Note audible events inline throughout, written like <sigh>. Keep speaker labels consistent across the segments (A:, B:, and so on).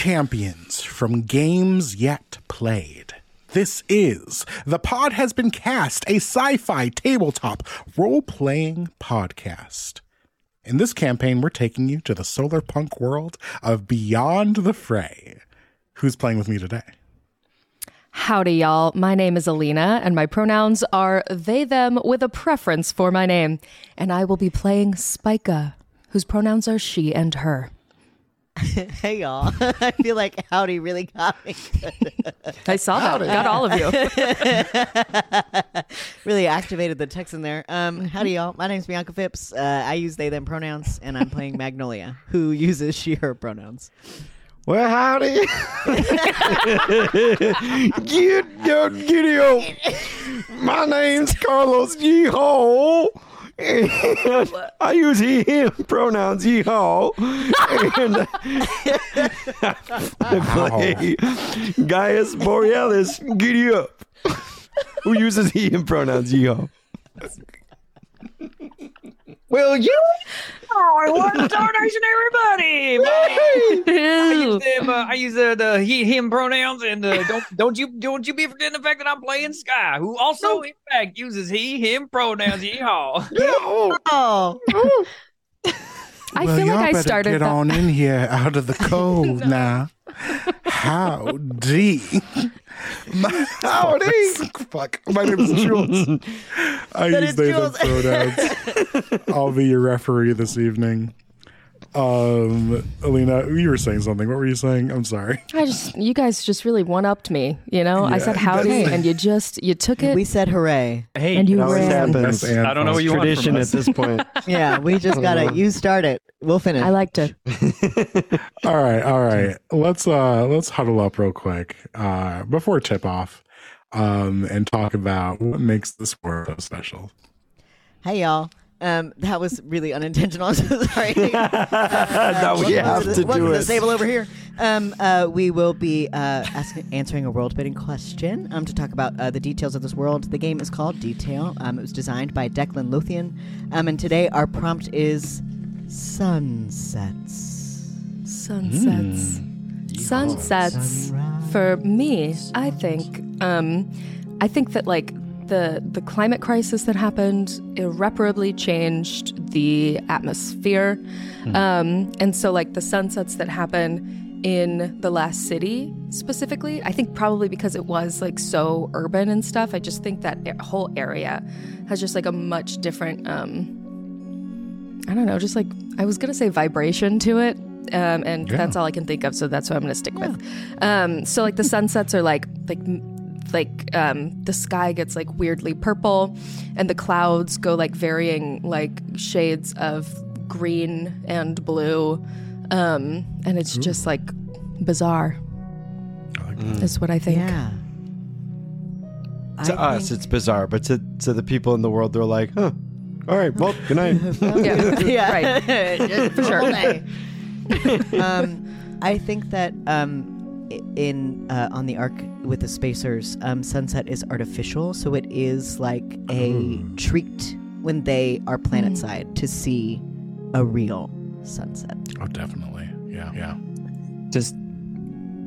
A: champions from games yet played. This is The Pod Has Been Cast, a sci fi tabletop role playing podcast. In this campaign, we're taking you to the solar punk world of Beyond the Fray. Who's playing with me today?
B: Howdy, y'all. My name is Alina, and my pronouns are they, them, with a preference for my name. And I will be playing Spica, whose pronouns are she and her. <laughs>
C: Hey y'all. <laughs> I feel like howdy really got me.
B: I saw that. Got all of you. <laughs>
C: really activated the Texan there. Um, howdy y'all. My name's Bianca Phipps. Uh, I use they them pronouns and I'm playing Magnolia, who uses she her pronouns.
D: Well, howdy. get your giddy up. My name's Carlos Yeehaw. <laughs> I use he, him pronouns, yeehaw. And <laughs> I play Gaius Borealis, giddy up. Who uses he, him pronouns, yeehaw.
E: Well, you are <laughs> one darnation, everybody. I
B: Ew.
E: use, them, uh, I use uh, the he him pronouns, and uh, don't don't you don't you be forgetting the fact that I'm playing Sky, who also in fact uses he him pronouns. Yeehaw! <laughs>
C: Oh,
B: I
A: well,
B: feel like I
A: better
B: started
A: get
B: that.
A: on in here out of the <laughs> cold now. Howdy. <laughs> My,
D: Howdy.
A: Fuck. My name is Jules. I
C: That
A: use they them pronouns. <laughs> I'll be your referee this evening. Um, Alina, you were saying something. What were you saying? I'm sorry.
B: I just, you guys just really one upped me. You know, I said howdy, and you just, you took it,
C: we said hooray.
E: Hey,
B: and you
D: It always
B: ran.
D: happens.
E: I don't know what you want
D: Tradition
E: from
D: at
E: us.
D: this point. <laughs>
C: Yeah, we just got it. You start it. We'll finish.
B: I liked it. <laughs>
A: all right, all right. Let's uh let's huddle up real quick uh before tip off um and talk about what makes this world so special.
C: Hey y'all. Um, that was really unintentional. I'm <laughs> so sorry. <laughs>
D: now we have to
C: welcome
D: do
C: to
D: it.
C: the table over here. Um, uh, we will be uh, asking, answering a world building question um, to talk about uh, the details of this world. The game is called Detail. Um, it was designed by Declan Lothian. Um, and today our prompt is sunsets.
B: Sunsets. Sunsets. For me, I think, um, I think that like the the climate crisis that happened irreparably changed the atmosphere, um, and so like the sunsets that happen in the last city specifically, I think probably because it was like so urban and stuff. I just think that whole area has just like a much different. Um, I don't know, just like I was gonna say vibration to it, um, and
A: Yeah.
B: that's all I can think of. So that's what I'm gonna stick with. Um, so like the sunsets are like like like um, the sky gets like weirdly purple, and the clouds go like varying like shades of green and blue, um, and it's just like bizarre. Is what I think.
C: Yeah.
D: To
C: I
D: us,
C: think-
D: it's bizarre, but to, to the people in the world, they're like, huh, all right, well, good night. <laughs>
B: Yeah.
C: yeah, <laughs>
B: Right.
C: Just <laughs>
B: For sure.
C: um, I think that um, i- in uh, on the arc with the spacers, um, sunset is artificial, so it is like a treat when they are planet side to see a real sunset.
A: Oh, definitely. Yeah, yeah.
F: Does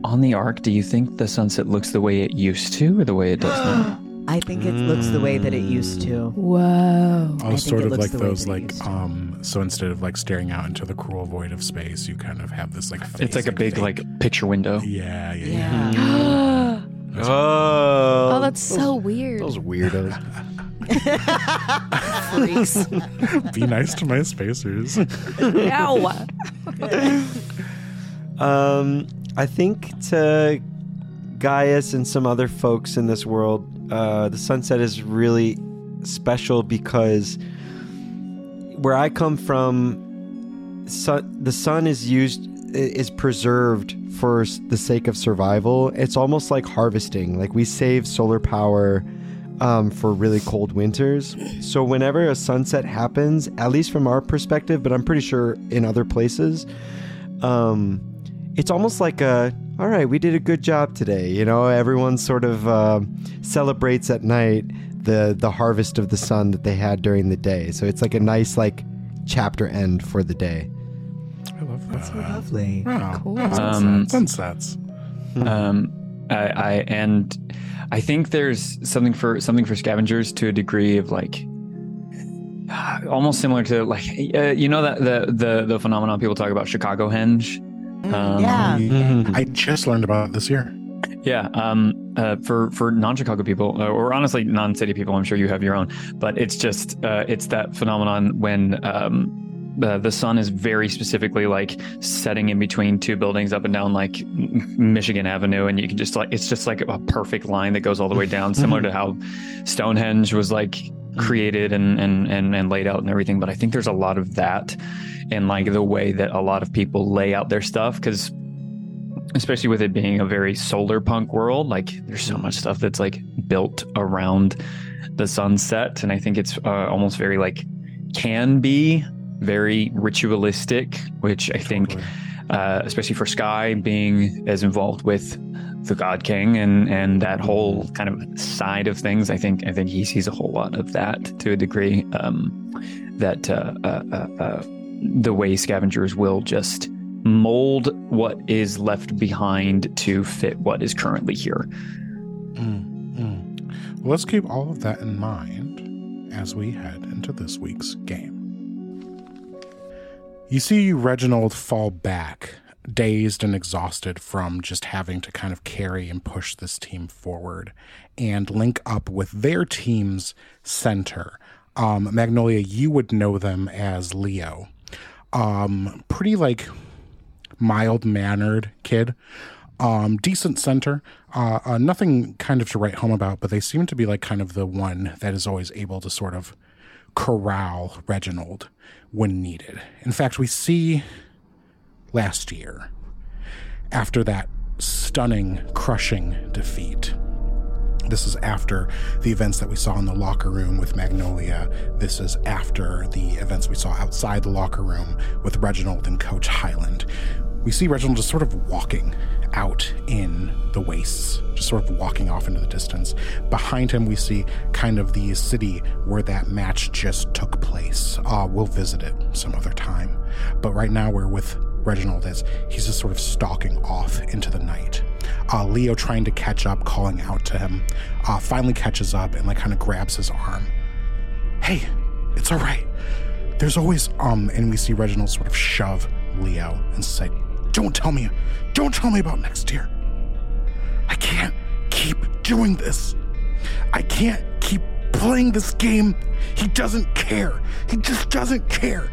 F: on the arc, do you think the sunset looks the way it used to or the way it does now? <gasps> <gasps> <gasps>
C: I think it looks the way that it used to.
B: Whoa.
A: Oh,
C: think
A: sort
C: it
A: of
C: looks
A: like
C: the way
A: those
C: that it
A: like
C: used to.
A: um so instead of like staring out into the cruel void of space, you kind of have this like
F: It's like a
A: phasing
F: big
A: thing.
F: like picture window.
A: Yeah, yeah, yeah.
C: Yeah. <gasps>
D: oh,
B: Oh, that's so weird.
D: those weirdos. <laughs>
B: Freaks.
A: Be nice to my spacers.
B: Ow. <laughs>
D: Um, I think to Gaius and some other folks in this world, uh, the sunset is really special because where I come from, the sun is used is preserved for the sake of survival. It's almost like harvesting. Like we save solar power um, for really cold winters. So whenever a sunset happens, at least from our perspective, but I'm pretty sure in other places, um, it's almost like a all right we did a good job today you know everyone sort of uh, celebrates at night the the harvest of the sun that they had during the day so it's like a nice like chapter end for the day
A: I love that.
C: That's so lovely.
A: Wow.
B: Cool.
F: Um,
A: Sunsets.
F: Um, I, I and I think there's something for something for scavengers to a degree of like <sighs> almost similar to like uh, you know that the the the phenomenon people talk about Chicago henge. Um,
C: yeah.
A: I just learned about it this year.
F: Yeah, um, uh, for for non-Chicago people, uh, or honestly non-city people, I'm sure you have your own. But it's just uh, it's that phenomenon when um, the the sun is very specifically like setting in between two buildings up and down like Michigan Avenue, and you can just like it's just like a perfect line that goes all the way down, similar <laughs> to how Stonehenge was like created and and and and laid out and everything. But I think there's a lot of that in like the way that a lot of people lay out their stuff because especially with it being a very solar punk world like there's so much stuff that's like built around the sunset and i think it's uh, almost very like can be very ritualistic which i think
A: Totally.
F: Uh, especially for sky being as involved with the god king and and that whole kind of side of things i think i think he sees a whole lot of that to a degree um that uh, uh, uh, uh, the way scavengers will just mold what is left behind to fit what is currently here.
A: Mm, mm. Well, let's keep all of that in mind as we head into this week's game. You see Reginald fall back, dazed and exhausted from just having to kind of carry and push this team forward and link up with their team's center. Um, Magnolia, you would know them as Leo. Um, pretty like mild mannered kid. Um, decent center. Uh, uh, nothing kind of to write home about, but they seem to be like kind of the one that is always able to sort of corral Reginald when needed. In fact, we see last year, after that stunning, crushing defeat, this is after the events that we saw in the locker room with Magnolia. This is after the events we saw outside the locker room with Reginald and Coach Highland. We see Reginald just sort of walking out in the wastes, just sort of walking off into the distance. Behind him, we see kind of the city where that match just took place. Uh, we'll visit it some other time. But right now, we're with Reginald as he's just sort of stalking off into the night. Uh, Leo trying to catch up, calling out to him, uh, finally catches up and like kind of grabs his arm. Hey, it's all right. There's always um, and we see Reginald sort of shove Leo and say, "Don't tell me, don't tell me about next year. I can't keep doing this. I can't keep playing this game. He doesn't care. He just doesn't care."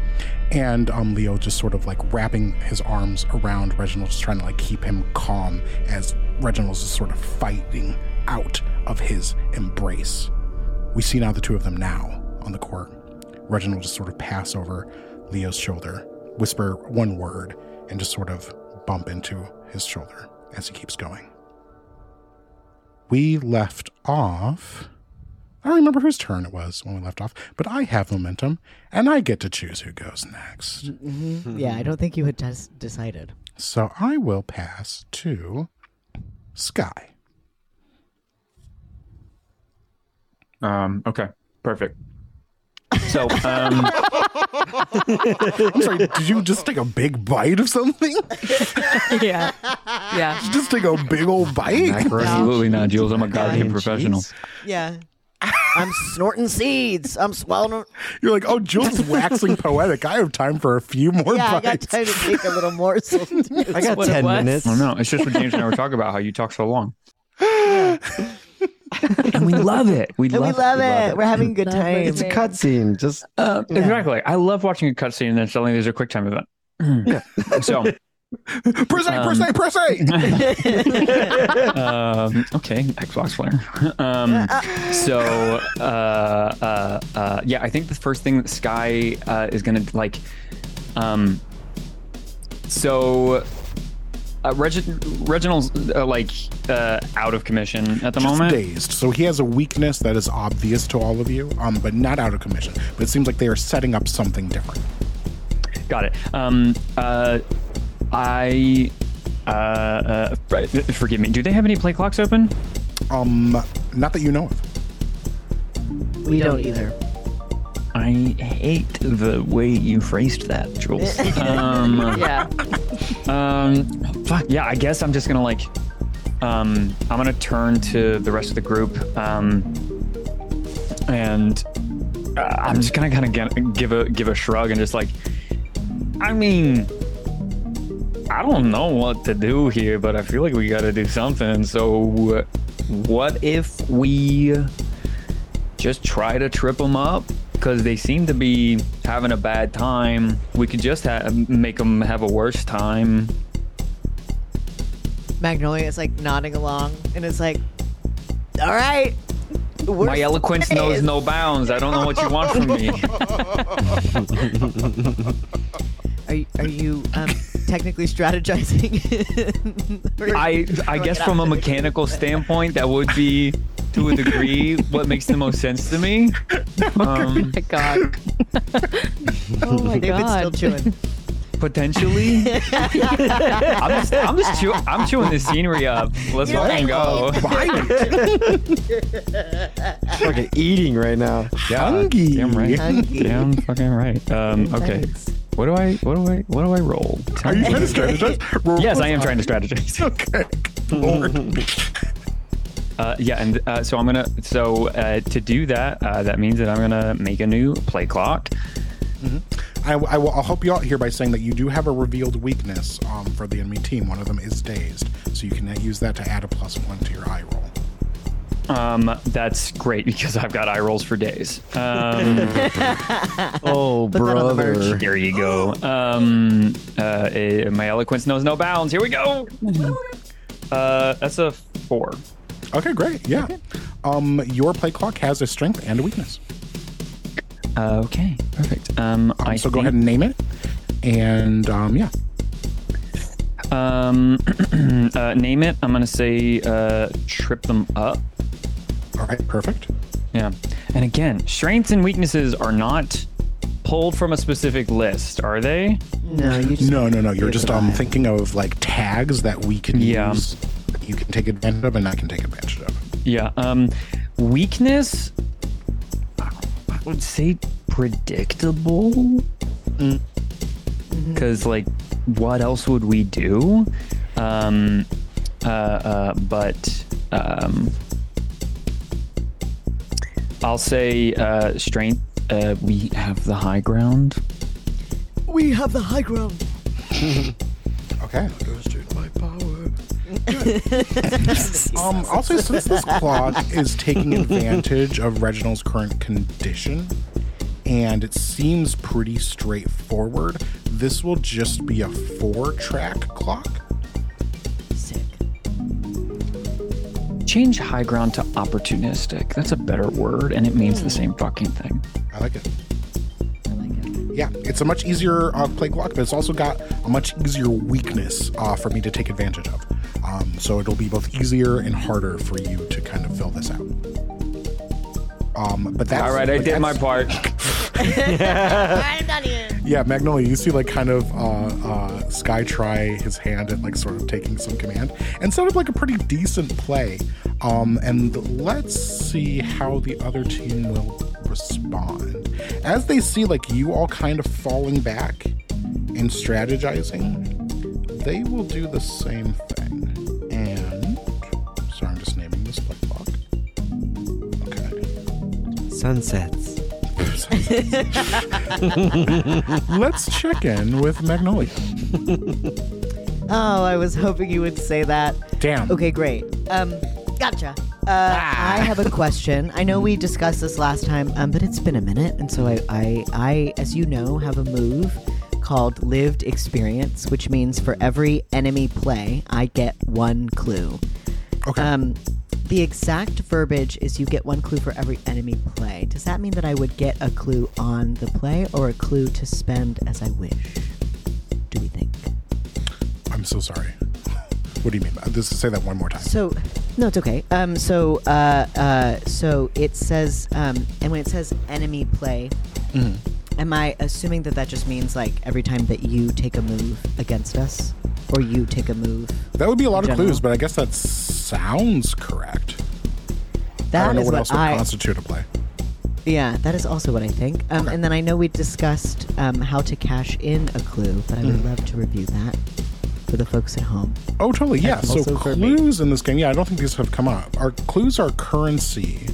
A: And um, Leo just sort of like wrapping his arms around Reginald, just trying to like keep him calm as Reginald's just sort of fighting out of his embrace. We see now the two of them now on the court. Reginald just sort of pass over Leo's shoulder, whisper one word, and just sort of bump into his shoulder as he keeps going. We left off. I don't remember whose turn it was when we left off, but I have momentum, and I get to choose who goes next.
C: hmm Yeah, I don't think you had just decided.
A: So I will pass to Sky.
F: Um, okay, perfect. So, um,
A: I'm sorry, did you just take a big bite of something? <laughs>
B: yeah. Yeah.
A: just take a big old bite?
F: absolutely not, Jules. I'm a goddamn professional.
C: Yeah. I'm snorting seeds. I'm swallowing.
A: You're like, oh, Jules waxing poetic. I have time for a few more
C: Yeah, I got time to take a little morsel. <laughs>
D: I got
B: what
D: 10
B: was.
D: minutes.
F: I don't know. It's just what James and I were talking about how you talk so long. <laughs> <laughs> and we love it. We
C: And
F: love,
C: we love
F: we
C: it. We're having a good
B: Love
C: time.
D: It's a cutscene. Just
F: Uh, Exactly. I love watching a cutscene and then suddenly there's a quick time event. <laughs> so,
A: press A, press A, press A. <laughs>
F: um, okay, Xbox player. Um, so, uh, uh, uh, yeah, I think the first thing that Sky uh, is gonna like, um, so. Uh, Regi- Reginald's uh, like uh, out of commission at the
A: Just
F: moment.
A: dazed. So he has a weakness that is obvious to all of you, um, but not out of commission. But it seems like they are setting up something different.
F: Got it. Um, uh, I, uh, uh, right, forgive me. Do they have any play clocks open?
A: Um, not that you know of.
C: we don't either.
F: I hate the way you phrased that, Jules. <laughs> Um,
B: Yeah.
F: um, fuck yeah. I guess I'm just gonna like, um, I'm gonna turn to the rest of the group, um, and uh, I'm just gonna kind of give a give a shrug and just like, I mean, I don't know what to do here, but I feel like we got to do something. So, what if we just try to trip them up? Because they seem to be having a bad time. We could just ha- make them have a worse time.
C: Magnolia is like nodding along and it's like, all right.
F: My eloquence
C: it
F: knows no bounds. I don't know what you want from me. <laughs>
C: Are you, are you um, technically strategizing? <laughs>
F: I I guess from a mechanical standpoint, that would be to a degree what makes the most sense to me. <laughs> Um,
B: my God. <laughs> oh my
C: David's still
B: God.
C: chewing.
F: potentially. I'm just, I'm just chew- I'm chewing the scenery up. Let's
C: You're
F: fucking go.
D: Fucking eating right now.
A: Hungry.
F: Damn right.
C: Hungry.
F: Damn fucking right. Um, okay.
C: Thanks.
F: What do I what do I what do I roll?
A: Are you trying to strategize? Roll
F: Yes, I am trying to strategize. <laughs>
A: Okay. Lord.
F: Uh, yeah, and uh, so I'm gonna. So uh, to do that, uh, that means that I'm gonna make a new play clock.
A: I, I will, I'll help you out here by saying that you do have a revealed weakness um, for the enemy team. One of them is dazed, so you can use that to add a plus one to your eye roll.
F: Um, that's great because I've got eye rolls for days. Um, <laughs>
D: Oh,
C: Put the merch.
D: brother.
F: here you go. Um, uh, eh, my eloquence knows no bounds. Here we go. <laughs> Uh, that's a four.
A: Okay, great. Yeah. Um, your play clock has a strength and a weakness.
F: Uh, okay, perfect. Um,
A: Um,
F: I
A: so go ahead and name it. And um, yeah.
F: Um, <clears throat> uh, name it. I'm gonna say uh, trip them up.
A: All right, perfect.
F: Yeah. And again, strengths and weaknesses are not pulled from a specific list, are they?
C: No, you just
A: No, no, no. You're just
C: it a
A: um thinking of like tags that we can
F: Yeah.
A: use. that You can take advantage of, and I can take advantage of.
F: Yeah. Um, weakness. I would say predictable. Because like, what else would we do? Um, uh, uh, but um, I'll say uh, strength. Uh, we have the high ground.
C: we have the high ground. <laughs>
A: Okay. <laughs> Um, I'll say since this clock is taking advantage of Reginald's current condition, and it seems pretty straightforward, this will just be a four-track clock.
F: Change high ground to opportunistic. That's a better word, and it means the same fucking thing.
A: I like it.
C: I like it.
A: Yeah, it's a much easier uh, play clock, but it's also got a much easier weakness uh, for me to take advantage of. Um, so it'll be both easier and harder for you to kind of fill this out. Um, but that's
F: All right, I did my
A: that's-
F: part. <laughs> <laughs>
C: I'm done here.
A: Yeah, Magnolia, you see like kind of uh, uh, Sky try his hand at like sort of taking some command and set up like a pretty decent play. Um, and let's see how the other team will respond. As they see like you all kind of falling back and strategizing, they will do the same thing. And sorry, I'm just naming this play clock. Okay.
D: Sunsets. <laughs>
A: Let's check in with Magnolia.
C: Oh, I was hoping you would say that.
A: Damn.
C: Okay, great. Um, gotcha. Uh, I have a question. I know we discussed this last time, um, but it's been a minute, and so I, I, I, as you know, have a move called Lived Experience, which means for every enemy play, I get one clue.
A: Okay.
C: Um, the exact verbiage is you get one clue for every enemy play. Does that mean that I would get a clue on the play or a clue to spend as I wish? Do we think?
A: I'm so sorry. What do you mean? by Just say that one more time.
C: So, no, it's okay. Um, so, uh, uh, so it says, um, and when it says enemy play, am I assuming that that just means like every time that you take a move against us, or you take a move?
A: That would be a lot of
C: general.
A: clues, but I guess that sounds correct. I don't know
C: is
A: what
C: what
A: else would
C: I.
A: constitute a play.
C: Yeah, that is also what I think. Um,
A: Okay.
C: And then I know we discussed um, how to cash in a clue, but I would
A: Mhm.
C: love to review that for the folks at home.
A: Oh, totally. Yeah. So
C: also for me.
A: clues in this game. Yeah, I don't think these have come up. Our clues are currency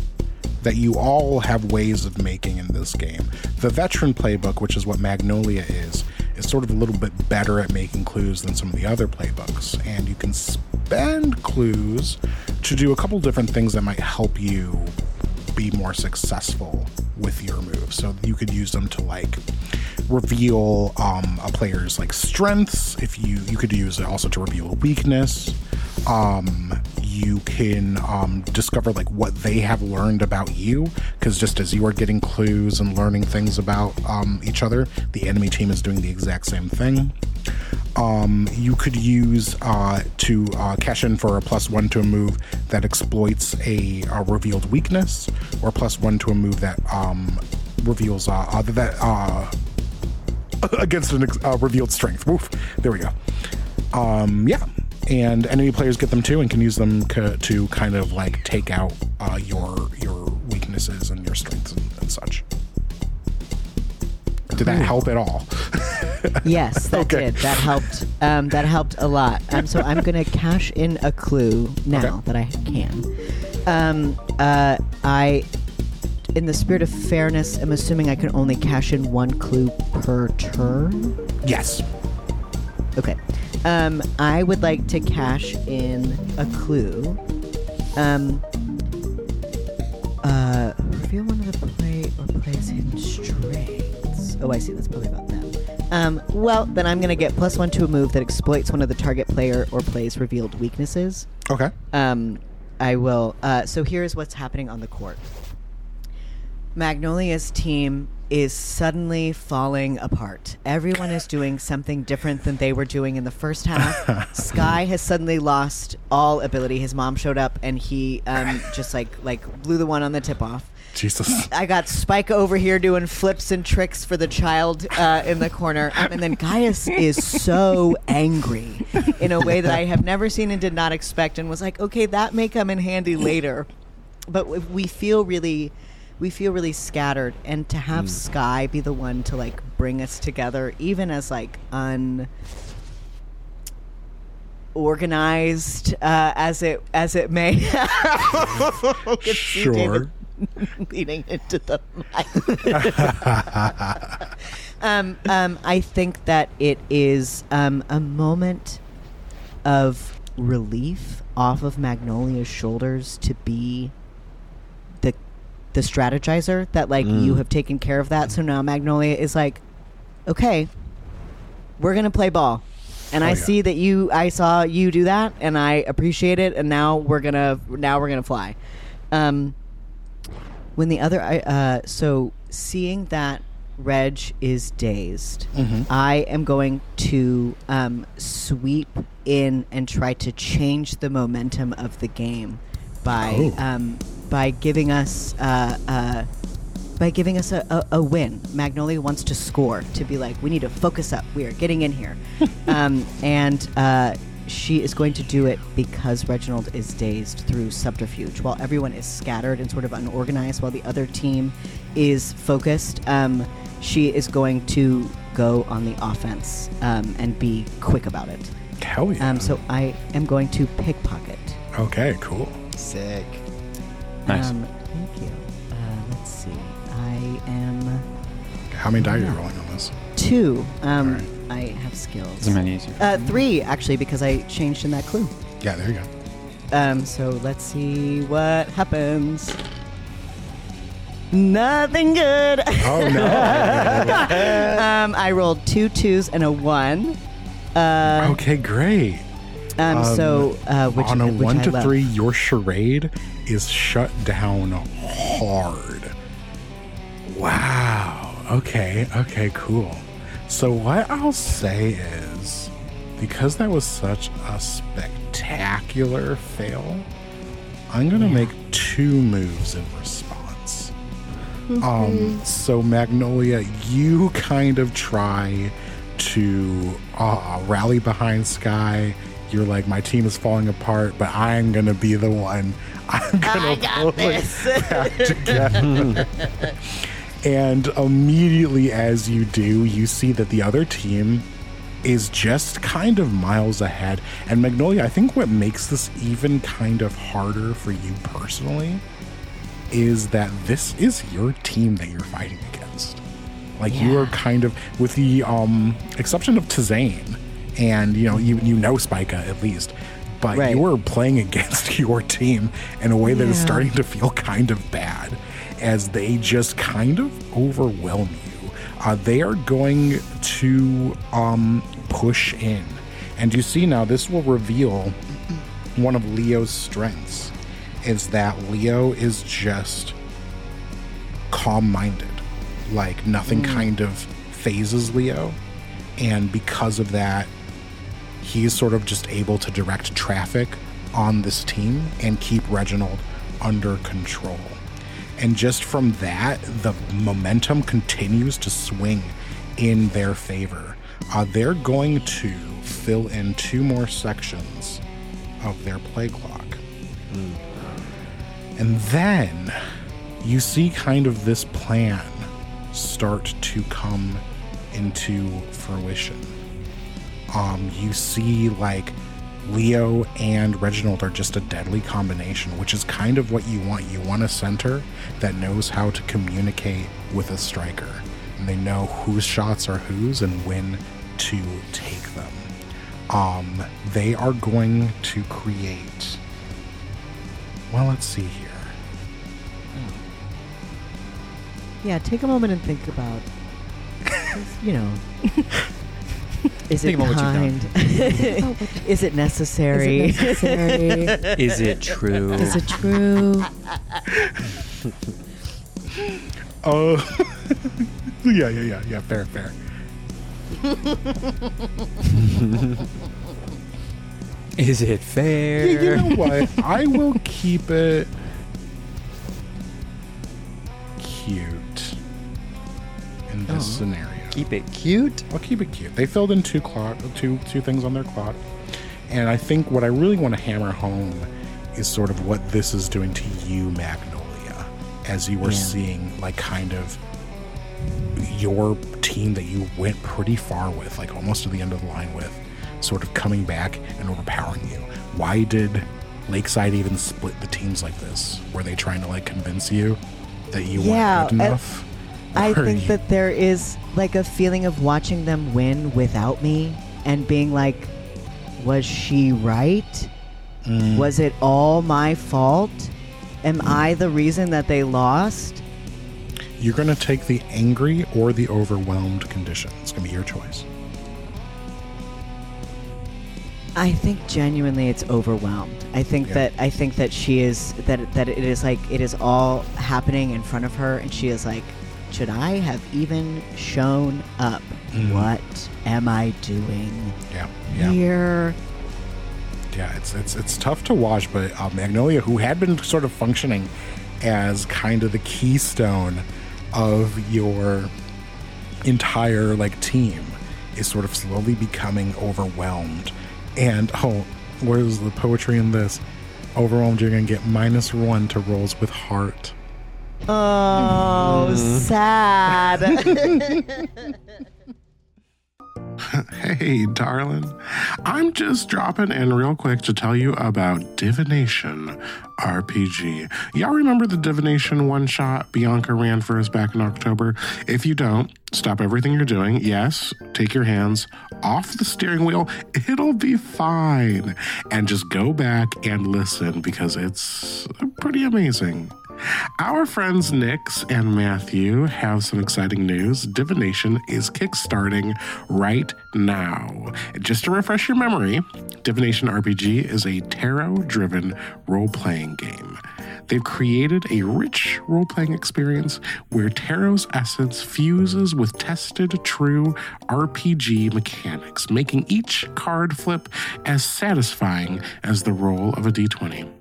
A: that you all have ways of making in this game. The veteran playbook, which is what Magnolia is, is sort of a little bit better at making clues than some of the other playbooks, and you can spend clues to do a couple different things that might help you be more successful with your moves. So you could use them to like reveal um, a player's like strengths. If you you could use it also to reveal a weakness. Um, you can um, discover like what they have learned about you because just as you are getting clues and learning things about um, each other, the enemy team is doing the exact same thing. Um, you could use uh, to uh, cash in for a plus one to a move that exploits a, a revealed weakness, or plus one to a move that um, reveals uh, that uh, <laughs> against a uh, revealed strength. There we go. Um, yeah, and enemy players get them too, and can use them to kind of like take out uh, your your weaknesses and your strengths and, and such. Did that help at all?
C: Yes, <laughs> that
A: Okay.
C: did. That helped. Um, that helped a lot. Um, so I'm gonna cash in a clue now
A: Okay.
C: that I can. Um, uh, I, in the spirit of fairness, I'm assuming I can only cash in one clue per turn.
A: yes.
C: Okay. Um, I would like to cash in a clue. Um, uh, reveal one of the play or plays hidden strengths. Oh, I see. That's probably about them. Um, well, then I'm going to get plus one to a move that exploits one of the target player or play's revealed weaknesses.
A: Okay.
C: Um, I will. Uh, so here's what's happening on the court. Magnolia's team is suddenly falling apart. Everyone is doing something different than they were doing in the first half. <laughs> Sky has suddenly lost all ability. His mom showed up and he um, just like like blew the one on the tip off.
A: Jesus.
C: I got Spike over here doing flips and tricks for the child uh, in the corner. Um, and then Gaius is so angry in a way that I have never seen and did not expect and was like, okay, that may come in handy later. But we feel really. We feel really scattered, and to have Sky be the one to like bring us together, even as like un organized uh, as it as it may. <laughs>
A: Sure.
C: David <laughs> leaning into the mic. <laughs> um, um, I think that it is um, a moment of relief off of Magnolia's shoulders to be the strategizer that like you have taken care of that. So now Magnolia is like, okay, we're gonna play ball. And
A: Oh,
C: I
A: yeah.
C: see that you I saw you do that and I appreciate it and now we're gonna now we're gonna fly. Um when the other I uh so seeing that Reg is dazed, I am going to um, sweep in and try to change the momentum of the game by
A: Oh.
C: um, by giving us uh, uh, by giving us a, a, a win. Magnolia wants to score to be like, we need to focus up. We are getting in here, <laughs> um, and uh, she is going to do it because Reginald is dazed through subterfuge, while everyone is scattered and sort of unorganized, while the other team is focused. Um, she is going to go on the offense um, and be quick about it.
A: Hell yeah.
C: Um, so I am going to pickpocket.
A: okay, cool.
D: Sick.
F: Nice.
C: Um, thank you. Uh, let's see. I am
A: How many die are you rolling on this?
C: two. Um,
A: Alright.
C: I have skills.
F: Doesn't make it easier.
C: Uh, three actually because I changed in that clue.
A: Yeah, there you go.
C: Um, so let's see what happens. Nothing good.
A: Oh no. <laughs> <laughs>
C: um, I rolled two twos and a one. Uh,
A: okay, great.
C: um, so uh, which
A: on a
C: which
A: one
C: I
A: to
C: love.
A: three, your charade is shut down hard. Wow. Okay. Okay. Cool. So what I'll say is, because that was such a spectacular fail, I'm gonna make two moves in response. Um, so Magnolia, you kind of try to uh, rally behind Sky you're like, my team is falling apart, but I'm gonna be the one. I'm gonna
C: I got
A: pull it
C: this.
A: back together. and immediately as you do, you see that the other team is just kind of miles ahead. And Magnolia, I think what makes this even kind of harder for you personally is that this is your team that you're fighting against. Like you are kind of, with the um, exception of Tizane, and you know you you know Spica at least, but
C: Right.
A: you are playing <laughs> against your team in a way that is
C: Yeah.
A: starting to feel kind of bad, as they just kind of overwhelm you. Uh, they are going to um, push in, and you see now this will reveal one of Leo's strengths is that Leo is just calm minded. Like nothing kind of phases Leo. And because of that, he's sort of just able to direct traffic on this team and keep Reginald under control. And just from that, the momentum continues to swing in their favor. Uh, they're going to fill in two more sections of their play clock. And then you see kind of this plan start to come into fruition. Um, you see like Leo and Reginald are just a deadly combination, which is kind of what you want. You want a center that knows how to communicate with a striker, and they know whose shots are whose and when to take them. Um, they are going to create. Well, let's see here.
C: Yeah, take a moment and think about, you know, <laughs> <laughs> is
E: Think
C: it
E: about what you've
C: kind? <laughs> is it necessary?
B: Is it necessary? <laughs>
D: Is it true?
B: Is it true?
A: Oh, yeah, yeah, yeah, yeah. Fair, fair.
D: Is it fair?
A: Yeah, you know what? I will keep it cute in this oh. scenario.
D: Keep it cute.
A: I'll keep it cute. They filled in two clock, two two things on their clock, and I think what I really want to hammer home is sort of what this is doing to you, Magnolia, as you were
C: Yeah.
A: seeing like kind of your team that you went pretty far with, like almost to the end of the line with, sort of coming back and overpowering you. Why did Lakeside even split the teams like this? Were they trying to like convince you that you
C: Yeah,
A: weren't good enough?
C: I think
A: you-
C: that there is like a feeling of watching them win without me and being like, was she right?
A: Mm.
C: Was it all my fault? Am I the reason that they lost?
A: You're going to take the angry or the overwhelmed condition. It's going to be your choice.
C: I think genuinely it's overwhelmed. I think
A: Yeah.
C: that I think that she is that that it is like it is all happening in front of her and she is like should I have even shown up?
A: Mhm.
C: What am I doing
A: Yeah, yeah,
C: here?
A: yeah. It's it's it's tough to watch, but uh, Magnolia, who had been sort of functioning as kind of the keystone of your entire like team, is sort of slowly becoming overwhelmed. And oh, where's the poetry in this? Overwhelmed, you're gonna get minus one to rolls with heart.
C: Oh, mm. sad. <laughs>
A: Hey, darling. I'm just dropping in real quick to tell you about Divination RPG. Y'all remember the Divination one shot Bianca ran for us back in October? If you don't, stop everything you're doing. Yes, take your hands off the steering wheel. It'll be fine. And just go back and listen because it's pretty amazing. Our friends Nix and Matthew have some exciting news. Divination is kickstarting right now. Just to refresh your memory, Divination RPG is a tarot driven role playing game. They've created a rich role playing experience where tarot's essence fuses with tested, true RPG mechanics, making each card flip as satisfying as the roll of a d20.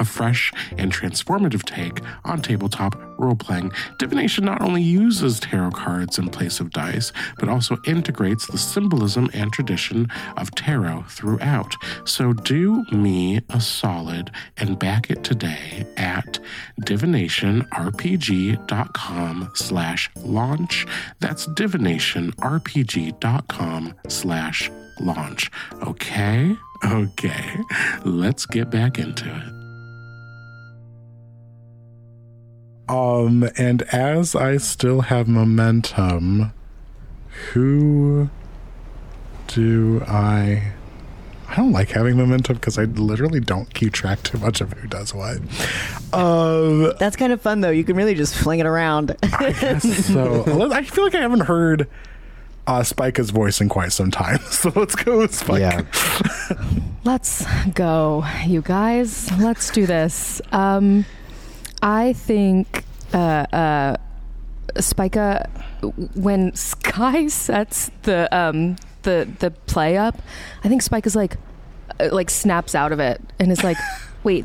A: A fresh and transformative take on tabletop role playing. Divination not only uses tarot cards in place of dice, but also integrates the symbolism and tradition of tarot throughout. So do me a solid and back it today at divinationrpg.com slash launch. That's divinationrpg.com slash launch. Okay? Okay. Let's get back into it. Um, and as I still have momentum, who do I? I don't like having momentum because I literally don't keep track too much of who does what. Um,
C: That's kind of fun though. You can really just fling it around.
A: I guess so. <laughs> I feel like I haven't heard uh, Spica's voice in quite some time, <laughs> so let's go with Spike.
D: Yeah. <laughs>
B: Let's go, you guys. Let's do this. Um, I think uh, uh, Spica, when Sky <laughs> sets the um, the the play up, I think Spica's like uh, like snaps out of it and is like, <laughs> wait,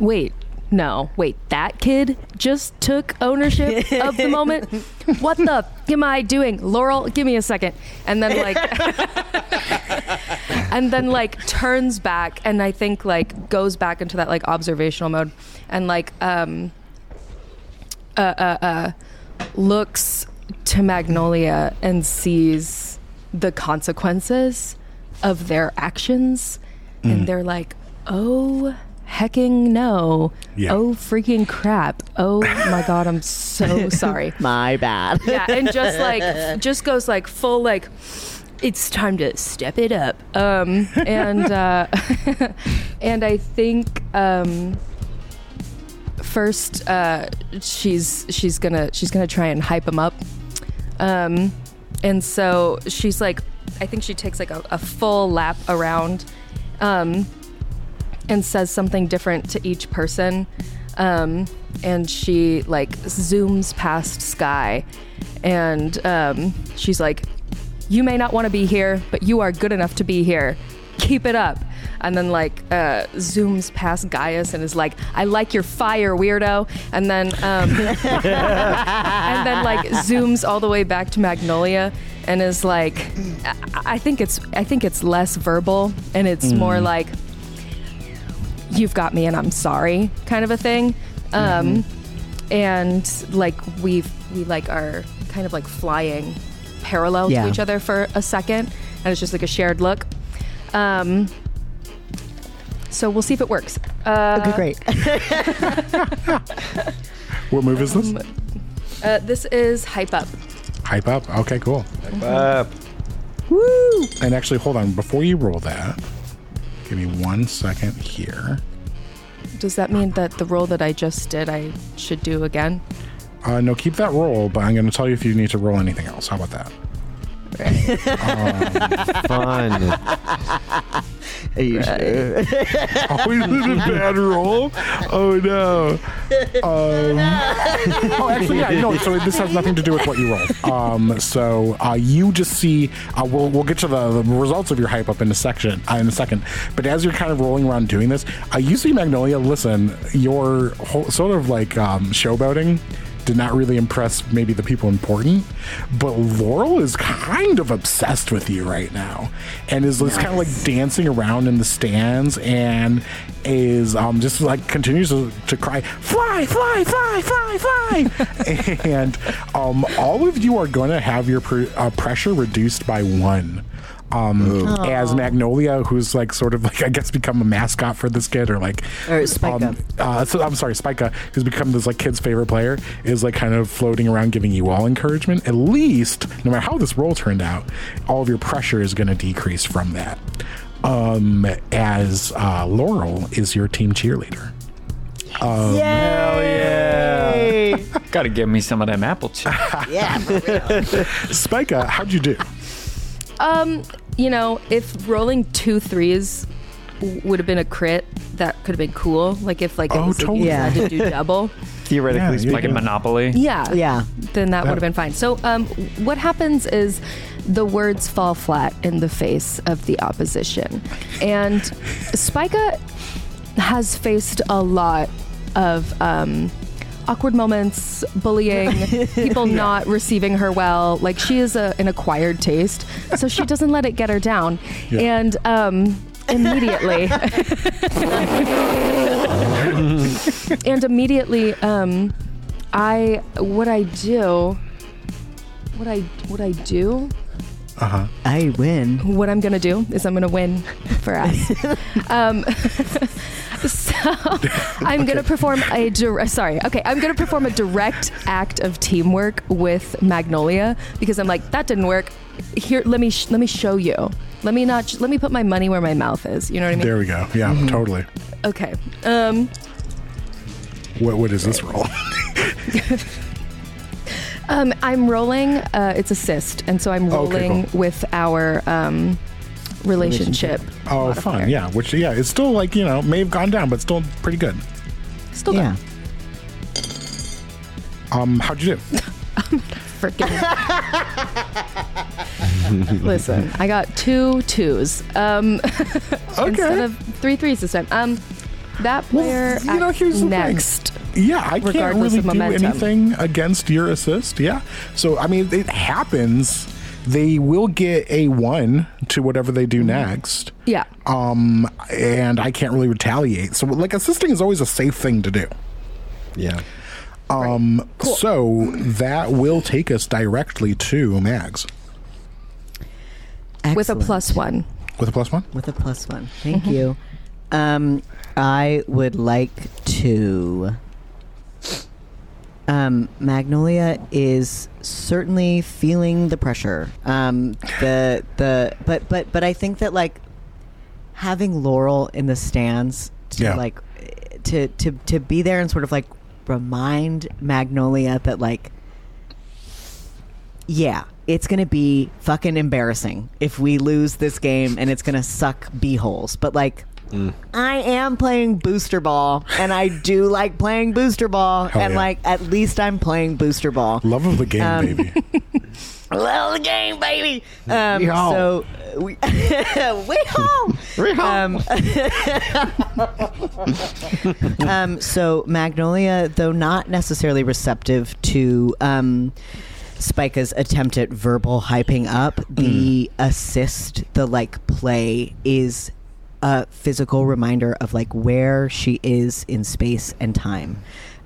B: wait. No, wait, that kid just took ownership of the moment. <laughs> What the f- am I doing? Laurel, give me a second. And then, like, <laughs> and then like turns back and I think like goes back into that like observational mode and like um uh uh, uh looks to Magnolia and sees the consequences of their actions and they're like, "Oh, hecking no.
A: Yeah.
B: Oh, freaking crap. Oh my god, I'm so <laughs> sorry."
C: My bad.
B: yeah and just like <laughs> just goes like full like it's time to step it up um and uh <laughs> and i think um first uh she's she's gonna she's gonna try and hype him up um and so she's like i think she takes like a, a full lap around um and says something different to each person. Um, and she like zooms past sky and um, she's like you may not want to be here but you are good enough to be here. Keep it up. And then like uh, zooms past Gaius and is like I like your fire weirdo. And then um, <laughs> and then like zooms all the way back to Magnolia and is like I, I think it's I think it's less verbal and it's more like you've got me and I'm sorry kind of a thing. Um, and like we've we like are kind of like flying parallel
C: Yeah.
B: to each other for a second and it's just like a shared look. Um, so we'll see if it works. Uh,
C: okay, great. <laughs>
A: What move is this?
B: uh, this is hype up.
A: Hype up. Okay, cool.
D: Hype Up.
C: Woo!
A: And actually, hold on. Before you roll that, give me one second here.
B: Does that mean that the roll that I just did I should do again?
A: Uh, no, keep that roll, but I'm going to tell you if you need to roll anything else. How about that? <laughs>
D: Fun.
C: Are <laughs> you sure?
A: Oh, is it a bad roll? Oh no. <laughs> Um, <laughs> oh, actually, yeah. No, so this has nothing to do with what you rolled. Um, so uh, you just see. Uh, we'll we'll get to the, the results of your hype up in a section uh, in a second. But as you're kind of rolling around doing this, uh, you see Magnolia. Listen, your whole, sort of like um, showboating did not really impress maybe the people important, but Laurel is kind of obsessed with you right now, and is just kind of like dancing around in the stands and is um, just like continues to, to cry, fly, fly, fly, fly, fly, <laughs> and um, all of you are going to have your pr- uh, pressure reduced by one. Um, as Magnolia, who's like sort of like I guess become a mascot for this kid, or like
C: Or Spica.
A: um, uh, so I'm sorry, Spica, who's become this like kid's favorite player, is like kind of floating around giving you all encouragement. At least, no matter how this roll turned out, all of your pressure is going to decrease from that. Um, as uh, Laurel is your team cheerleader.
F: Hell yeah. <laughs> Gotta give me some of them apple chips.
C: yeah, for real. <laughs>
A: Spica, how'd you do?
B: Um, you know, if rolling two threes would have been a crit, that could have been cool. Like if like it
A: Oh,
B: was
A: totally.
B: you
C: Yeah.
B: had to do double. <laughs>
D: Theoretically
A: Yeah,
D: speaking.
F: like in Monopoly.
B: Yeah.
C: Yeah.
B: Then that
A: Yeah.
B: would have been fine. So, um, what happens is the words fall flat in the face of the opposition, and Spica has faced a lot of um, awkward moments, bullying, people <laughs> not receiving her well. Like she is a, an acquired taste, so she doesn't let it get her down.
A: Yeah.
B: And um, immediately, <laughs> and immediately, um, I what I do, what I what I do
A: Uh huh.
C: I win.
B: what I'm gonna do is I'm gonna win for us. <laughs> um, <laughs> so I'm gonna perform a dir- sorry. Okay, I'm gonna perform a direct act of teamwork with Magnolia because I'm like that didn't work. Here, let me sh- let me show you. Let me not. Sh- let me put my money where my mouth is. You know what I mean?
A: There we go. Yeah, totally.
B: Okay. Um,
A: What what is this roll? <laughs>
B: um, I'm rolling. Uh, it's assist, and so I'm
A: Oh, okay,
B: rolling with our um, relationship.
A: Oh,
B: modifier.
A: fun. Yeah, which yeah, it's still like you know may have gone down, but still pretty good.
B: Still
C: Yeah.
B: good.
A: Um, how'd you do? <laughs>
B: freaking. Listen, I got two twos. Um, <laughs> okay. instead of three threes this time. Um, that player
A: you know,
B: acts
A: here's the
B: next.
A: Yeah, I can't really do
B: momentum.
A: anything against your assist. Yeah, so I mean, it happens. They will get a one to whatever they do next.
B: Yeah.
A: Um, and I can't really retaliate. So, like, assisting is always a safe thing to do.
D: Yeah.
A: Um, so that will take us directly to Mags
B: With a plus one.
A: with a plus one.
C: With a plus one. Thank you. Um, I would like to. Um, Magnolia is certainly feeling the pressure. Um, the the but but but I think that like having Laurel in the stands to
A: Yeah.
C: like to to to be there and sort of like remind Magnolia that like yeah, it's gonna be fucking embarrassing if we lose this game and it's gonna suck beeholes. But like, I am playing booster ball, and I do like playing booster ball,
A: Hell
C: and
A: yeah.
C: like at least I'm playing booster ball.
A: Love of the game,
C: Um,
A: baby. <laughs>
C: Love the game, baby. Um,
D: We
C: so we we home.
D: We home.
C: Um, <laughs> um, so Magnolia, though not necessarily receptive to um, Spica's attempt at verbal hyping up, the assist, the like play is a physical reminder of like where she is in space and time.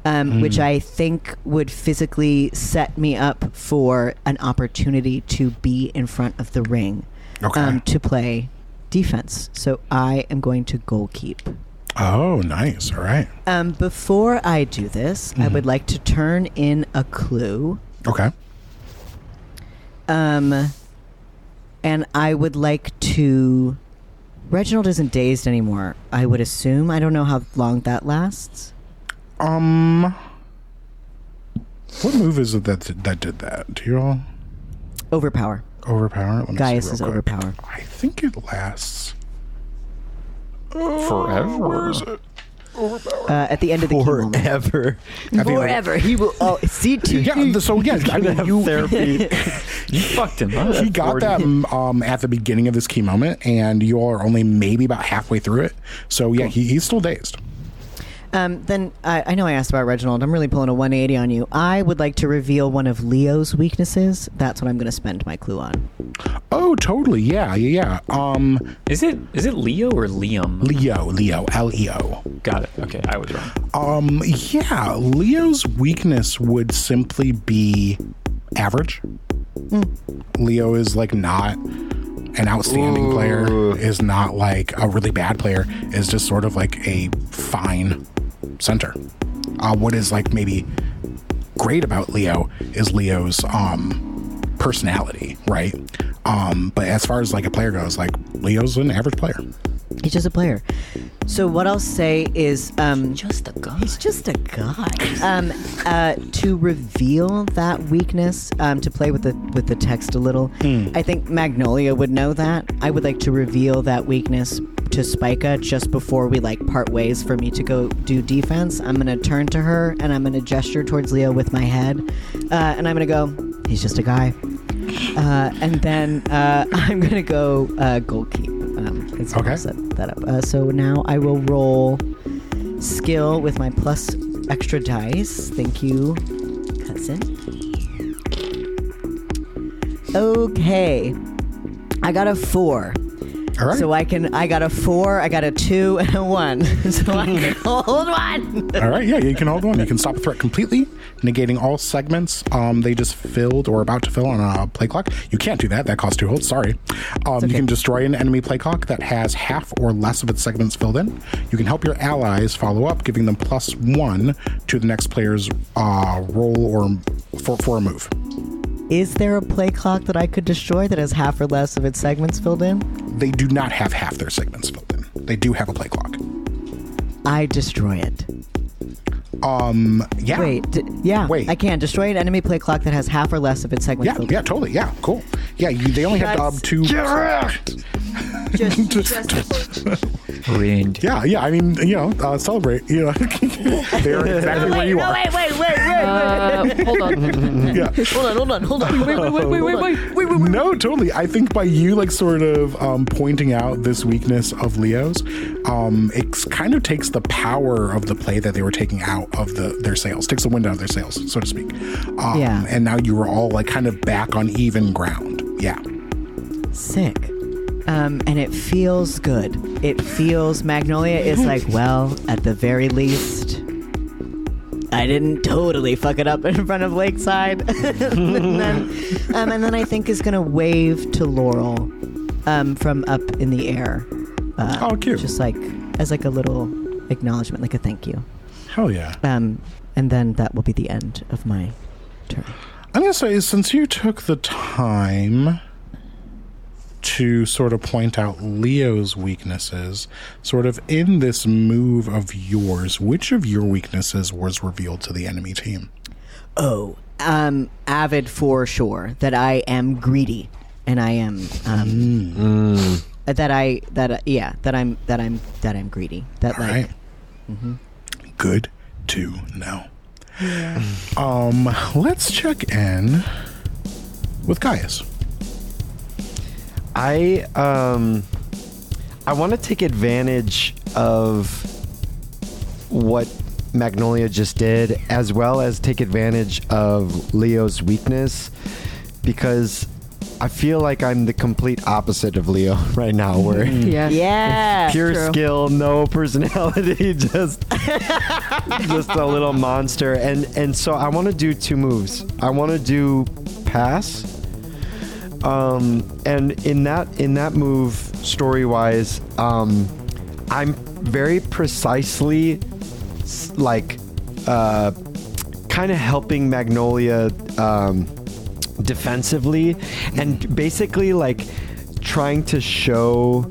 C: Um, Which I think would physically set me up for an opportunity to be in front of the ring
A: Okay.
C: um, to play defense. So I am going to goal keep.
A: oh, nice. All right.
C: Um, before I do this, I would like to turn in a clue.
A: Okay.
C: Um, and I would like to. Reginald isn't dazed anymore. I would assume. I don't know how long that lasts.
A: Um, what move is it that that did that? Do you all
C: Overpower.
A: overpower? Let me
C: Gaius is
A: quick.
C: overpower.
A: I think it lasts
F: Forever.
A: Where is it? Overpower.
C: Uh, at the end of the key moment.
D: Forever.
A: At the end of-
C: Forever. He will. Oh, see. <laughs>
A: Yeah. th- So yeah, <laughs> I mean, you,
D: Therapy. <laughs>
F: You fucked him up.
A: he got that um, at the beginning of this key moment, and you all are only maybe about halfway through it. So yeah, he, he's still dazed.
C: Um, then I, I know I asked about Reginald. I'm really pulling a 180 on you. I would like to reveal one of Leo's weaknesses. That's what I'm going to spend my clue on.
A: Oh, totally. Yeah, yeah, yeah. Um,
F: Is it is it Leo or Liam?
A: Leo, Leo, L E O.
F: Got it. Okay, I was wrong.
A: Um, yeah, Leo's weakness would simply be average. Leo is like not an outstanding player, is not like a really bad player, is just sort of like a fine center. Uh, what is like maybe great about Leo is Leo's um personality, right? Um, but as far as like a player goes, like Leo's an average player.
C: He's just a player. So what I'll say is, um,
E: Just a guy.
C: he's just a guy. Um, uh, to reveal that weakness, um, to play with the with the text a little, I think Magnolia would know that. I would like to reveal that weakness to Spica just before we like part ways for me to go do defense. I'm gonna turn to her and I'm gonna gesture towards Leo with my head, uh, and I'm gonna go. He's just a guy. Uh, and then uh, <laughs> I'm gonna go uh, goal keep. Um, it's
A: Okay.
C: set that up. Uh, so now I will roll skill with my plus extra dice. Thank you, cousin. Okay. I got a four.
A: All right.
C: So I can I got a four, I got a two, and a one. <laughs> So I can <laughs> hold one.
A: All right, yeah, you can hold one. You can stop a threat completely, negating all segments um, they just filled or about to fill on a play clock. You can't do that. That costs two holds. Sorry. Um, You can destroy an enemy play clock that has half or less of its segments filled in. You can help your allies follow up, giving them plus one to the next player's uh, roll or for, for a move.
C: Is there a play clock that I could destroy that has half or less of its segments filled in?
A: They do not have half their segments filled in. They do have a play clock.
C: I destroy it.
A: Um, yeah.
C: Wait, d- yeah.
A: Wait.
C: I can destroy an enemy play clock that has half or less of its segments
A: Yeah,
C: filled
A: yeah, totally. Yeah, cool. Yeah, you, they only have um,
C: That's-
A: two.
C: Just, just <laughs>
F: Ruined.
A: Yeah, yeah. I mean, you know, uh, celebrate. You know, <laughs> they're exactly where you are.
C: wait, wait, wait, wait,
B: Uh, hold on.
A: Yeah.
C: Hold on, hold on, hold on. Wait, wait, wait, wait, wait, wait, wait, wait.
A: No, totally. I think by you like sort of um, pointing out this weakness of Leo's, um, it kind of takes the power of the play that they were taking out of the their sales, takes the wind out of their sails, so to speak. Um,
C: Yeah.
A: And now you are all like kind of back on even ground. Yeah.
C: Sick. Um, and it feels good. It feels Magnolia is like, <laughs> well, at the very least, I didn't totally fuck it up in front of Lakeside. <laughs> and, then, um, and then I think is gonna wave to Laurel um, from up in the air. Uh,
A: Oh, cute.
C: Just like as like a little acknowledgement, like a thank you.
A: Hell yeah.
C: Um, and then that will be the end of my turn.
A: I'm gonna say since you took the time to sort of point out Leo's weaknesses, sort of in this move of yours, which of your weaknesses was revealed to the enemy team?
C: Oh, um, avid for sure that I am greedy and I am um, that I that uh, yeah that I'm that I'm that I'm greedy. That
A: All
C: like
A: right. Good to know. Um, let's check in with Gaius.
D: I um I want to take advantage of what Magnolia just did as well as take advantage of Leo's weakness because I feel like I'm the complete opposite of Leo <laughs> right now where
B: Yeah.
C: yeah
D: pure
B: true.
D: skill, no <laughs> personality, just <laughs> just a little monster. And and so I want to do two moves. I want to do pass. Um, and in that in that move, story wise, um, I'm very precisely like uh, kind of helping Magnolia um, defensively, and basically like trying to show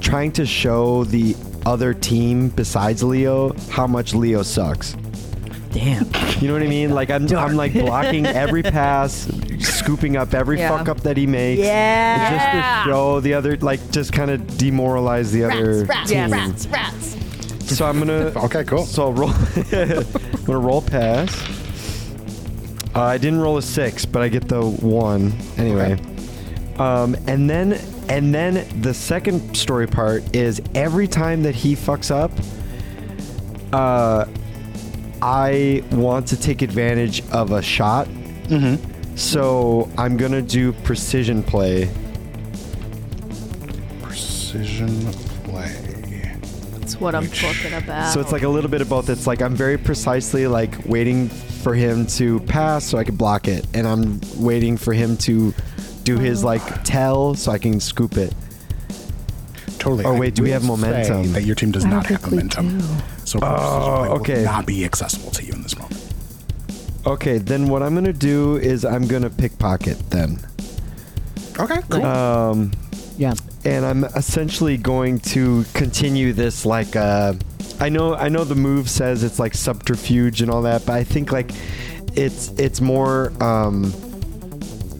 D: trying to show the other team besides Leo how much Leo sucks.
C: damn
D: You know what I mean? Like I'm, I'm like blocking <laughs> every pass, scooping up every
B: Yeah.
D: fuck up that he makes.
C: Yeah.
D: Just to show the other, like, just kind of demoralize the other team.
C: rats. rats.
D: So I'm gonna.
A: Okay, cool.
D: So I'll roll. <laughs> I'm gonna roll pass. Uh, I didn't roll a six, but I get the one anyway. Um, and then and then the second story part is every time that he fucks up, uh, I want to take advantage of a shot.
A: Mm-hmm.
D: So I'm gonna do precision play.
A: Precision play.
B: That's what I'm talking about.
D: So it's like a little bit of both. It's like I'm very precisely like waiting for him to pass so I can block it, and I'm waiting for him to do his like tell so I can scoop it.
A: Totally.
D: Oh,
A: I
D: wait, do we have momentum?
A: That your team does
B: I don't
A: have momentum.
B: do.
A: So precision
D: Oh,
A: play will not be accessible to you in this moment.
D: Okay, then what I'm gonna do is I'm gonna pickpocket then.
A: Okay, cool.
D: Um,
C: Yeah.
D: and I'm essentially going to continue this like uh I know I know the move says it's like subterfuge and all that, but I think like it's it's more um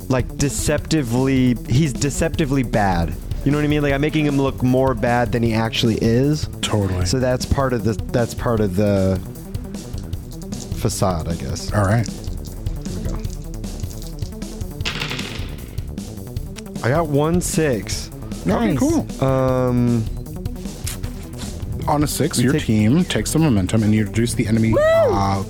D: like deceptively he's deceptively bad. You know what I mean? Like I'm making him look more bad than he actually is.
A: totally.
D: So that's part of the that's part of the facade, I guess.
A: All right.
D: Here we go. I got one six.
C: Nice.
A: Okay, cool.
D: Um,
A: On a six, your team takes the momentum and you reduce the enemy uh,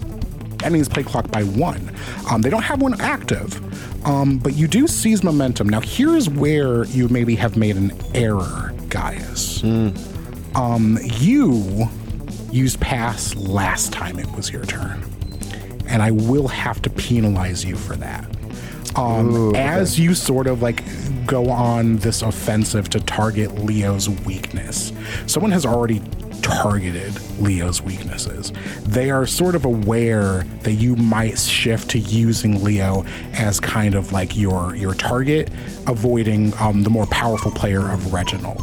A: enemy's play clock by one. Um, they don't have one active, um, but you do seize momentum. Now, here's where you maybe have made an error, Gaius. Um, you used pass last time it was your turn, and I will have to penalize you for that. Um, as you sort of like go on this offensive to target Leo's weakness, someone has already targeted Leo's weaknesses. They are sort of aware that you might shift to using Leo as kind of like your your target, avoiding um, the more powerful player of Reginald.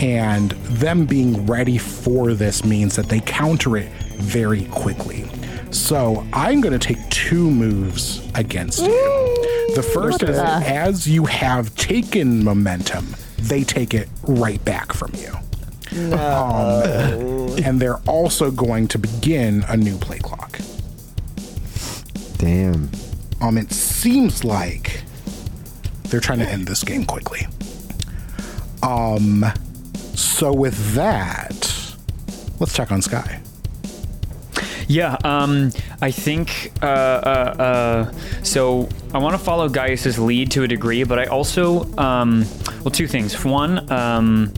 A: And them being ready for this means that they counter it very quickly. So I'm going to take two moves against you. The first is as you have taken momentum, they take it right back from you. Um, and they're also going to begin a new play clock.
D: Damn.
A: Um, it seems like they're trying to end this game quickly. Um, so with that, let's check on Sky.
F: Yeah, um, I think uh, uh, uh, so. I want to follow Gaius's lead to a degree, but I also um, well, two things. One, um,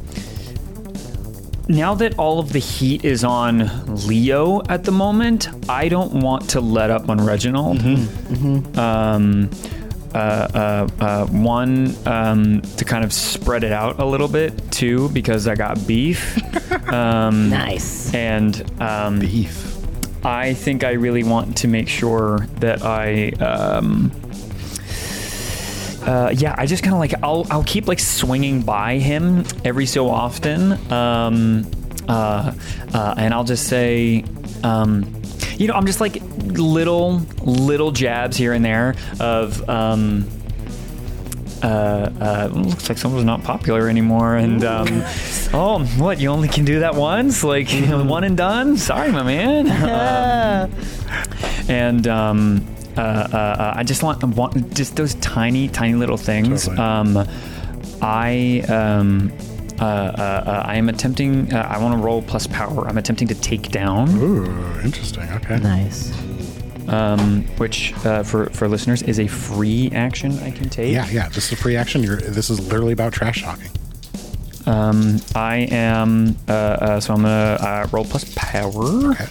F: now that all of the heat is on Leo at the moment, I don't want to let up on Reginald. Um, uh, uh, uh, one um, to kind of spread it out a little bit. Two, because I got beef. <laughs> um,
C: Nice.
F: and um,
D: Beef.
F: I think I really want to make sure that I, um, uh, yeah, I just kind of like I'll I'll keep like swinging by him every so often, um, uh, uh, and I'll just say, um, you know, I'm just like little little jabs here and there of. Um, uh, uh, looks like someone's not popular anymore. And um, <laughs> oh, what? You only can do that once? Like <laughs> one and done? Sorry, my man. <laughs> Um, and um, uh, uh, uh, I just want, want just those tiny, tiny little things.
A: Totally.
F: Um, I um, uh, uh, uh, I am attempting. Uh, I want to roll plus power. I'm attempting to take down.
A: Ooh, interesting. Okay.
C: Nice.
F: um, which uh, for for listeners is a free action I can take.
A: Yeah, yeah. This is a free action. You're, this is literally about trash talking.
F: Um, I am uh, uh, so I'm gonna uh, roll plus power.
A: Okay.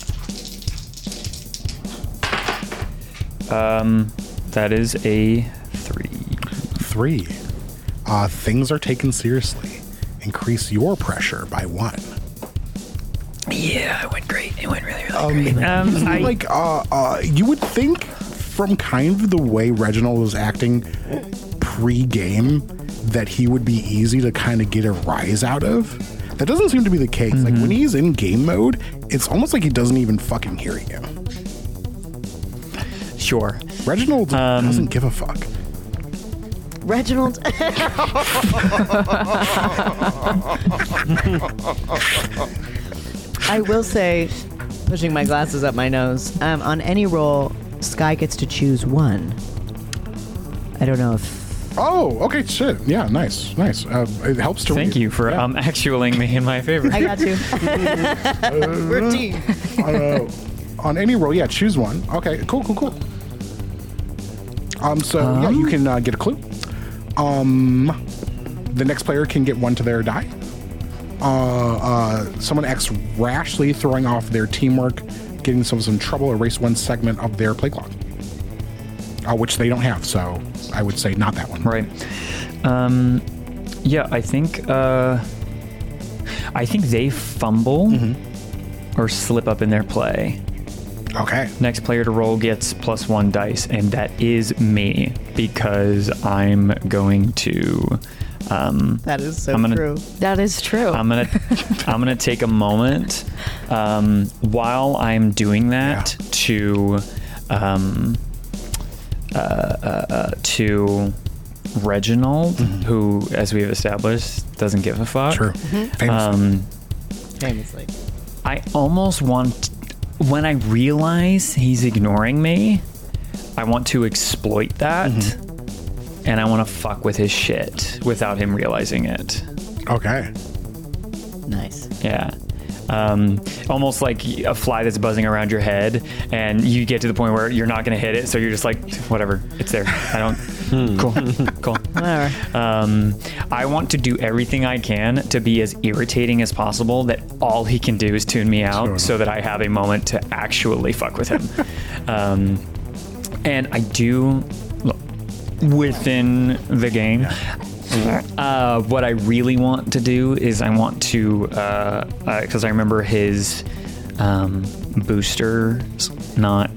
F: Um, that is a three.
A: Three. Uh, things are taken seriously. Increase your pressure by one.
F: Yeah, it went great. It went really really great. <laughs> Um, <laughs> I,
A: like uh, uh, you would think from kind of the way Reginald was acting pre-game that he would be easy to kind of get a rise out of. That doesn't seem to be the case. Like when he's in game mode, it's almost like he doesn't even fucking hear you.
F: Sure.
A: Reginald doesn't give a fuck.
C: Reginald. <laughs> I will say, pushing my glasses up my nose, um, on any roll, Sky gets to choose one. I don't know if.
A: Oh, okay, shit. Yeah, nice, nice. Uh, it helps to
F: Thank
A: read.
F: you for
A: Yeah.
F: um actualing me in my <laughs> favor.
C: I got you. <laughs> We're a team.
A: uh, on any roll, yeah, choose one. Okay, cool, cool, cool. Um, so yeah, you can uh, get a clue. Um, the next player can get one to their die. Uh, uh, someone acts rashly, throwing off their teamwork, getting themselves in trouble, erase one segment of their play clock, uh, which they don't have. So I would say not that one.
F: Right. Um, yeah, I think uh, I think they fumble or slip up in their play.
A: Okay.
F: Next player to roll gets plus one dice, and that is me because I'm going to. Um,
C: That is so
F: I'm gonna-
C: true.
B: That is true.
F: I'm gonna <laughs> I'm gonna take a moment um, while I'm doing that to um, uh, uh, uh, to Reginald, who, as we've established, doesn't give a fuck.
A: True. Famously.
F: Um,
C: Famously.
F: I almost want when I realize he's ignoring me, I want to exploit that. And I want to fuck with his shit without him realizing it.
A: okay.
C: Nice.
F: Yeah. um, almost like a fly that's buzzing around your head, and you get to the point where you're not going to hit it, so you're just like, whatever, it's there. I don't. Cool, <laughs> cool.
C: Whatever.
F: Um, I want to do everything I can to be as irritating as possible. That all he can do is tune me out,
A: Totally.
F: so that I have a moment to actually fuck with him. <laughs> um, and I do look, within the game. Uh, what I really want to do is I want to because I remember his um, booster not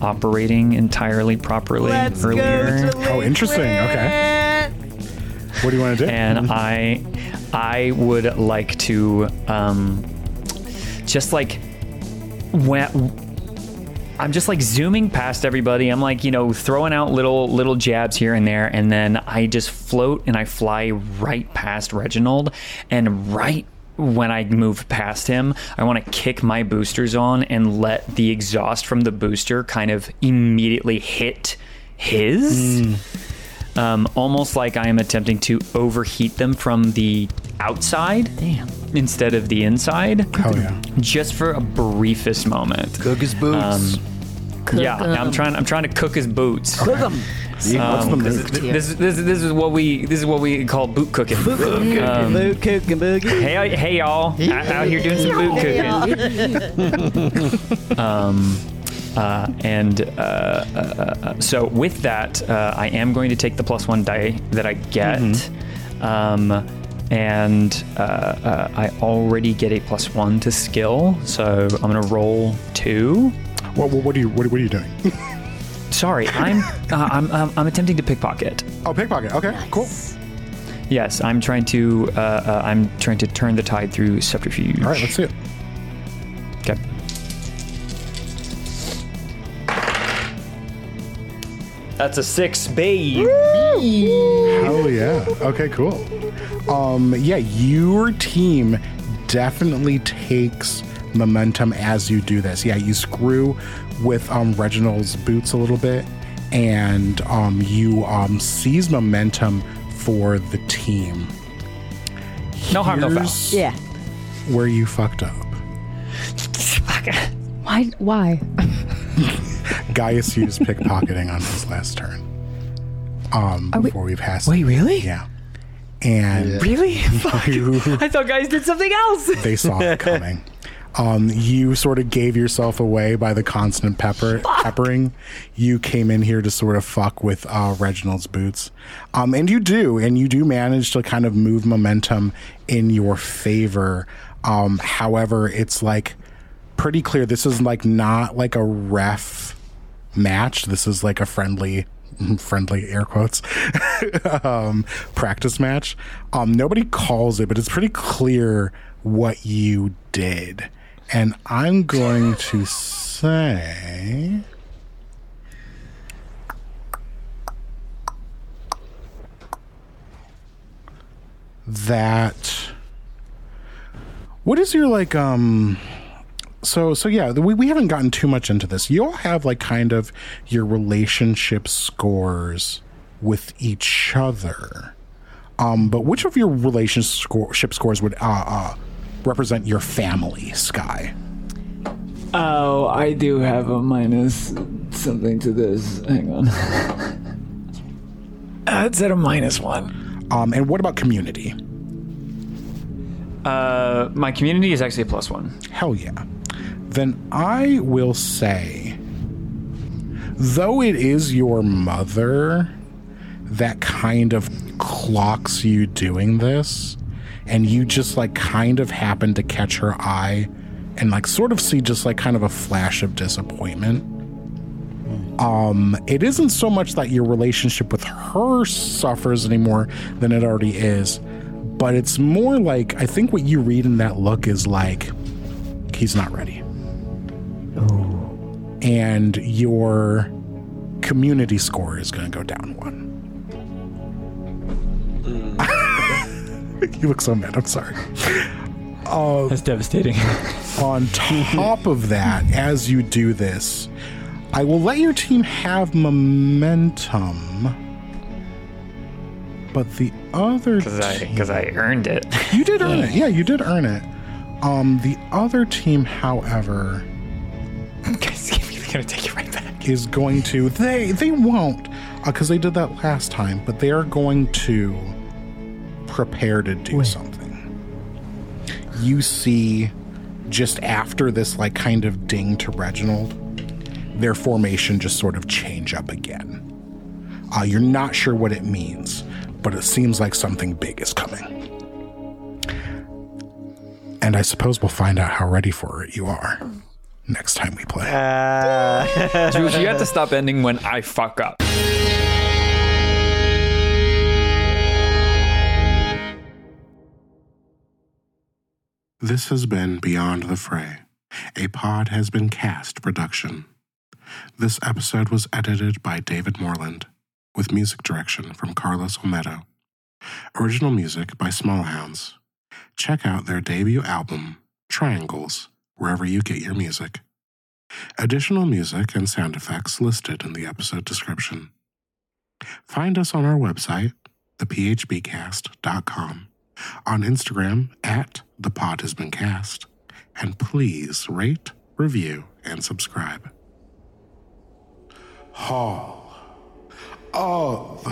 F: operating entirely properly
C: Let's
F: earlier.
C: go
A: Oh, interesting. Okay. What do you want to do?
F: and I I would like to um, just like when I'm just like zooming past everybody. I'm like you know throwing out little little jabs here and there, and then I just float and I fly right past Reginald, and right. When I move past him, I want to kick my boosters on and let the exhaust from the booster kind of immediately hit his um, almost like I am attempting to overheat them from the outside
C: Damn.
F: instead of the inside,
A: Hell yeah.
F: just for a briefest moment.
D: Cook his boots.
F: Um, yeah, I'm trying. I'm trying to cook his boots.
C: Cook 'em.
A: What's the
F: Um, this,
A: move?
F: is, this, this, this is what we this is what we call boot cooking. Um,
C: Boot cooking boogie.
F: hey, hey, y'all, out, out here doing some boot cooking. <laughs> um, uh, and uh, uh, uh, so with that, uh, I am going to take the plus one die that I get. Um, and uh, uh, I already get a plus one to skill, so I'm gonna roll two.
A: What, what, what are you what, what are you doing? <laughs>
F: Sorry, I'm uh, I'm, I'm I'm attempting to pickpocket.
A: oh, pickpocket. Okay, cool.
F: Yes, I'm trying to uh, uh, I'm trying to turn the tide through subterfuge.
A: All right, let's see it.
F: Okay. That's a six, babe.
A: Hell yeah. Okay, cool. Um, yeah, your team definitely takes momentum as you do this. Yeah, you screw with um, Reginald's boots a little bit, and um, you um, seize momentum for the team.
F: No harm, no foul.
C: Yeah.
A: Where you fucked up.
B: Why? Why? <laughs>
A: Gaius used pickpocketing on his last turn. Um,
B: we-
A: before we passed.
F: Wait, really?
A: Yeah. And
F: Really? <laughs>
A: you,
F: I thought Gaius did something else.
A: they saw it coming. <laughs> Um, you sort of gave yourself away by the constant pepper peppering. You came in here to sort of fuck with uh, Reginald's boots, um, and you do, and you do manage to kind of move momentum in your favor. Um, however, it's like pretty clear this is like not like a ref match. This is like a friendly, <laughs> friendly air quotes, <laughs> um, practice match. Um, nobody calls it, but it's pretty clear what you did. And I'm going to say. That. What is your like, um. So so yeah, we, we haven't gotten too much into this. You all have like kind of your relationship scores with each other. Um, but which of your relationship scores would uh, uh, represent your family, Sky?
G: Oh, I do have a minus something to this. Hang on. <laughs> Uh, it's at a minus one.
A: Um, and what about community?
F: Uh, my community is actually a plus one.
A: Hell yeah. Then I will say, though it is your mother that kind of clocks you doing this, and you just like kind of happen to catch her eye and like sort of see just like kind of a flash of disappointment. Um, it isn't so much that your relationship with her suffers anymore than it already is, but it's more like I think what you read in that look is like he's not ready. And your community score is going to go down one. <laughs> you look so mad. I'm sorry.
G: That's devastating.
A: On <laughs> top of that, as you do this, I will let your team have momentum. But the other
F: Because I, because I earned it.
A: You did earn it. <laughs> Yeah, you did earn it. Um, the other team, however,
H: Guys, he's gonna take it right back.
A: is going to they they won't because they did that last time, but they are going to prepare to do something. You see, just after this like kind of ding to Reginald, their formation just sort of change up again. Uh, you're not sure what it means, but it seems like something big is coming. And I suppose we'll find out how ready for it you are next time we play.
D: Uh, <laughs>
F: Jules, you have to stop ending when I fuck up.
A: This has been Beyond the Fray, a pod has been cast production. This episode was edited by David Moreland, with music direction from Carlos Olmedo. Original music by Smallhounds. Check out their debut album, Triangles, wherever you get your music. Additional music and sound effects listed in the episode description. Find us on our website, thephbcast.com, on Instagram at the pod has been cast, and please rate, review, and subscribe. Hall of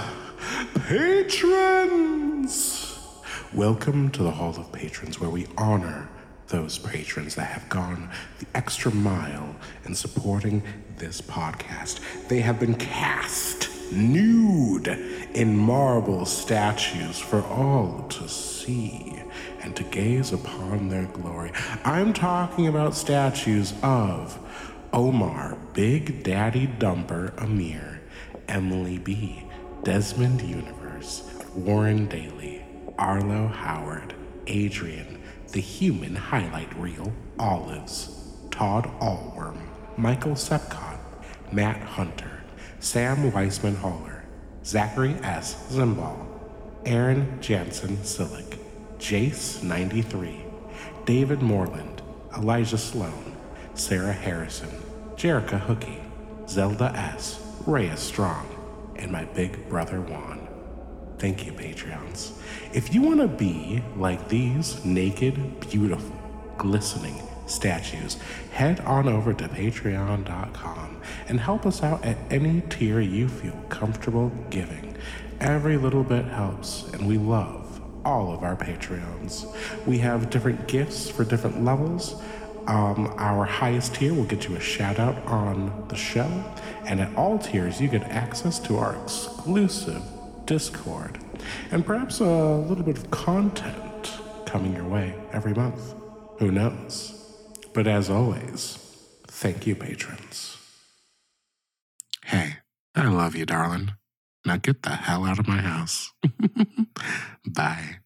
A: Patrons! Welcome to the Hall of Patrons, where we honor those patrons that have gone the extra mile in supporting this podcast. They have been cast nude in marble statues for all to see and to gaze upon their glory. I'm talking about statues of Omar, Big Daddy Dumper Amir, Emily B., Desmond Universe, Warren Daly, Arlo Howard, Adrian, the human highlight reel, Olives, Todd Allworm, Michael Sepcott, Matt Hunter, Sam Weisman Haller, Zachary S. Zimbal, Aaron Jansen Silic, Jace93, David Moreland, Elijah Sloan, Sarah Harrison, Jerica Hookie, Zelda S., Rhea Strong, and my big brother Juan. Thank you, Patreons. If you want to be like these naked, beautiful, glistening statues, head on over to patreon.com and help us out at any tier you feel comfortable giving. Every little bit helps, and we love all of our Patreons. We have different gifts for different levels. Um, our highest tier will get you a shout out on the show, and at all tiers, you get access to our exclusive Discord and perhaps a little bit of content coming your way every month. Who knows? But as always, thank you, patrons. Hey, I love you, darling. Now get the hell out of my house. <laughs> Bye.